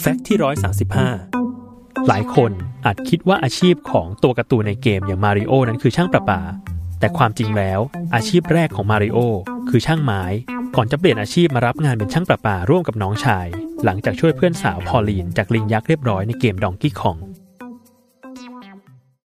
แฟกต์ที่ 135 หลายคนอาจคิดว่าอาชีพของตัวการ์ตูนในเกมอย่างมาริโอนั้นคือช่างประปา แต่ความจริงแล้ว อาชีพแรกของมาริโอคือช่างไม้ ก่อนจะเปลี่ยนอาชีพมารับงานเป็นช่างประปาร่วมกับน้องชาย หลังจากช่วยเพื่อนสาวพอลีนจากลิงยักษ์เรียบร้อยในเกมดองกี้คอง